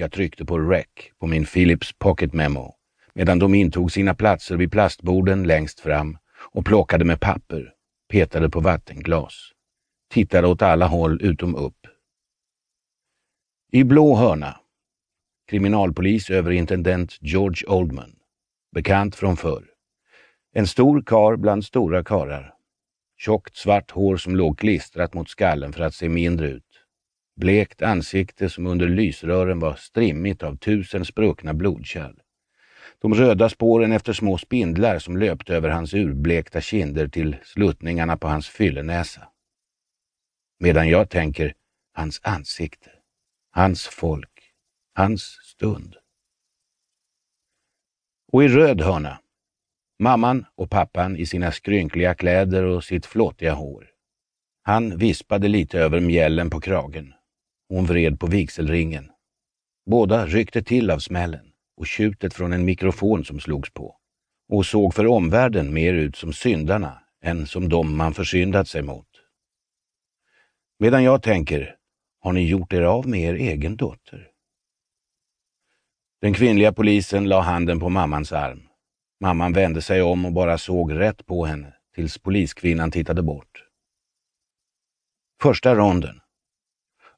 Jag tryckte på rec på min Philips Pocket Memo medan de intog sina platser vid plastborden längst fram och plockade med papper, petade på vattenglas, tittade åt alla håll utom upp. I blå hörna. Kriminalpolis överintendent George Oldman. Bekant från förr. En stor kar bland stora karar. Tjockt svart hår som låg klistrat mot skallen för att se mindre ut. Blekt ansikte som under lysrören var strimmigt av tusen spruckna blodkärl. De röda spåren efter små spindlar som löpte över hans urblekta kinder till sluttningarna på hans fyllenäsa. Medan jag tänker hans ansikte, hans folk, hans stund. Och i röd hörna, mamman och pappan i sina skrynkliga kläder och sitt flottiga hår. Han vispade lite över mjällen på kragen. Hon vred på vigselringen. Båda ryckte till av smällen och tjutet från en mikrofon som slogs på och såg för omvärlden mer ut som syndarna än som de man försyndat sig mot. Medan jag tänker, har ni gjort er av med er egen dotter? Den kvinnliga polisen la handen på mammans arm. Mamman vände sig om och bara såg rätt på henne tills poliskvinnan tittade bort. Första ronden.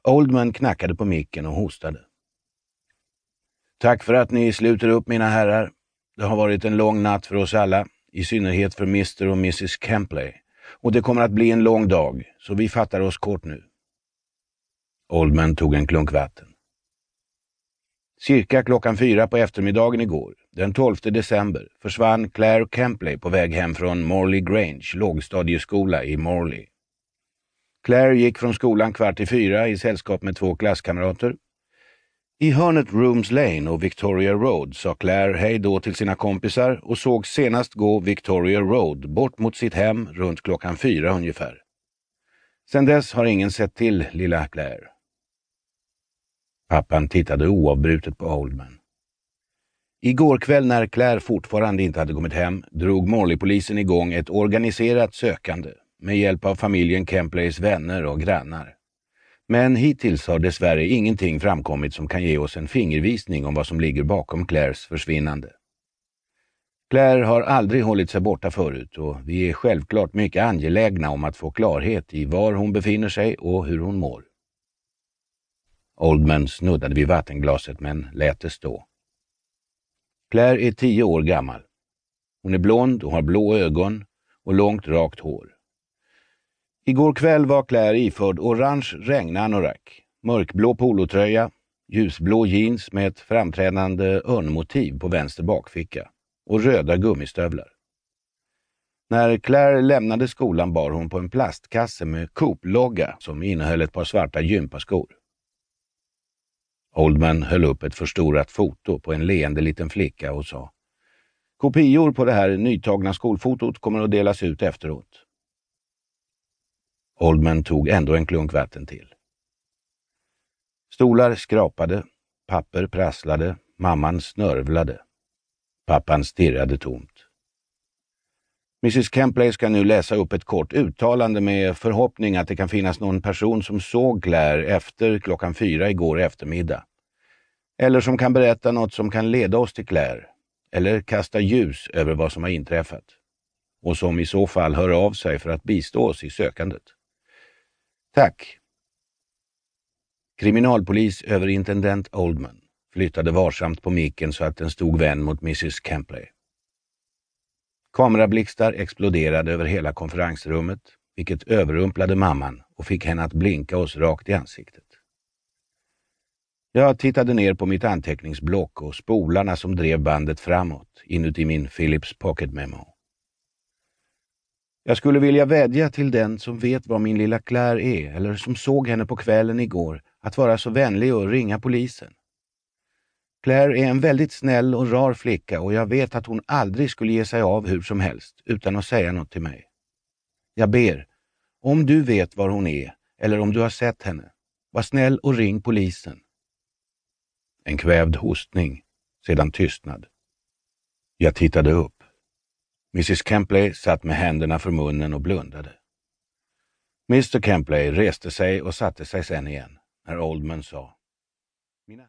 Oldman knackade på micken och hostade. Tack för att ni sluter upp mina herrar. Det har varit en lång natt för oss alla, i synnerhet för Mr och Mrs Campley. Och det kommer att bli en lång dag, så vi fattar oss kort nu. Oldman tog en klunk vatten. Cirka klockan fyra på eftermiddagen igår, den 12 december, försvann Claire Campley på väg hem från Morley Grange lågstadieskola i Morley. Claire gick från skolan kvart i fyra i sällskap med två klasskamrater i hörnet Rooms Lane och Victoria Road sa Claire hej då till sina kompisar och såg senast gå Victoria Road bort mot sitt hem runt klockan fyra ungefär. Sedan dess har ingen sett till lilla Claire. Pappan tittade oavbrutet på Oldman. Igår kväll när Claire fortfarande inte hade kommit hem drog Morley-polisen igång ett organiserat sökande med hjälp av familjen Kempleys vänner och grannar. Men hittills har dessvärre ingenting framkommit som kan ge oss en fingervisning om vad som ligger bakom Claires försvinnande. Claire har aldrig hållit sig borta förut och vi är självklart mycket angelägna om att få klarhet i var hon befinner sig och hur hon mår. Oldman snuddade vid vattenglaset men lät det stå. Claire är tio år gammal. Hon är blond och har blå ögon och långt rakt hår. Igår kväll var Claire iförd orange regnanorak, mörkblå polotröja, ljusblå jeans med ett framträdande örnmotiv på vänster bakficka och röda gummistövlar. När Claire lämnade skolan bar hon på en plastkasse med Coop-logga som innehöll ett par svarta gympaskor. Oldman höll upp ett förstorat foto på en leende liten flicka och sa Kopior på det här nytagna skolfotot kommer att delas ut efteråt. Oldman tog ändå en klunk vatten till. Stolar skrapade, papper prasslade, mamman snörvlade. Pappan stirrade tomt. Mrs Kempley ska nu läsa upp ett kort uttalande med förhoppning att det kan finnas någon person som såg Claire efter klockan fyra igår eftermiddag. Eller som kan berätta något som kan leda oss till Claire. Eller kasta ljus över vad som har inträffat. Och som i så fall hör av sig för att bistå oss i sökandet. Tack. Kriminalpolis överintendent Oldman flyttade varsamt på micken så att den stod vänd mot Mrs Campley. Kamerablixtar exploderade över hela konferensrummet, vilket överrumplade mamman och fick henne att blinka oss rakt i ansiktet. Jag tittade ner på mitt anteckningsblock och spolarna som drev bandet framåt inuti min Philips Pocket Memo. Jag skulle vilja vädja till den som vet var min lilla Claire är eller som såg henne på kvällen igår att vara så vänlig och ringa polisen. Claire är en väldigt snäll och rar flicka och jag vet att hon aldrig skulle ge sig av hur som helst utan att säga något till mig. Jag ber, om du vet var hon är eller om du har sett henne, var snäll och ring polisen. En kvävd hostning, sedan tystnad. Jag tittade upp. Mrs Kempley satt med händerna för munnen och blundade. Mr Kempley reste sig och satte sig sen igen när Oldman sa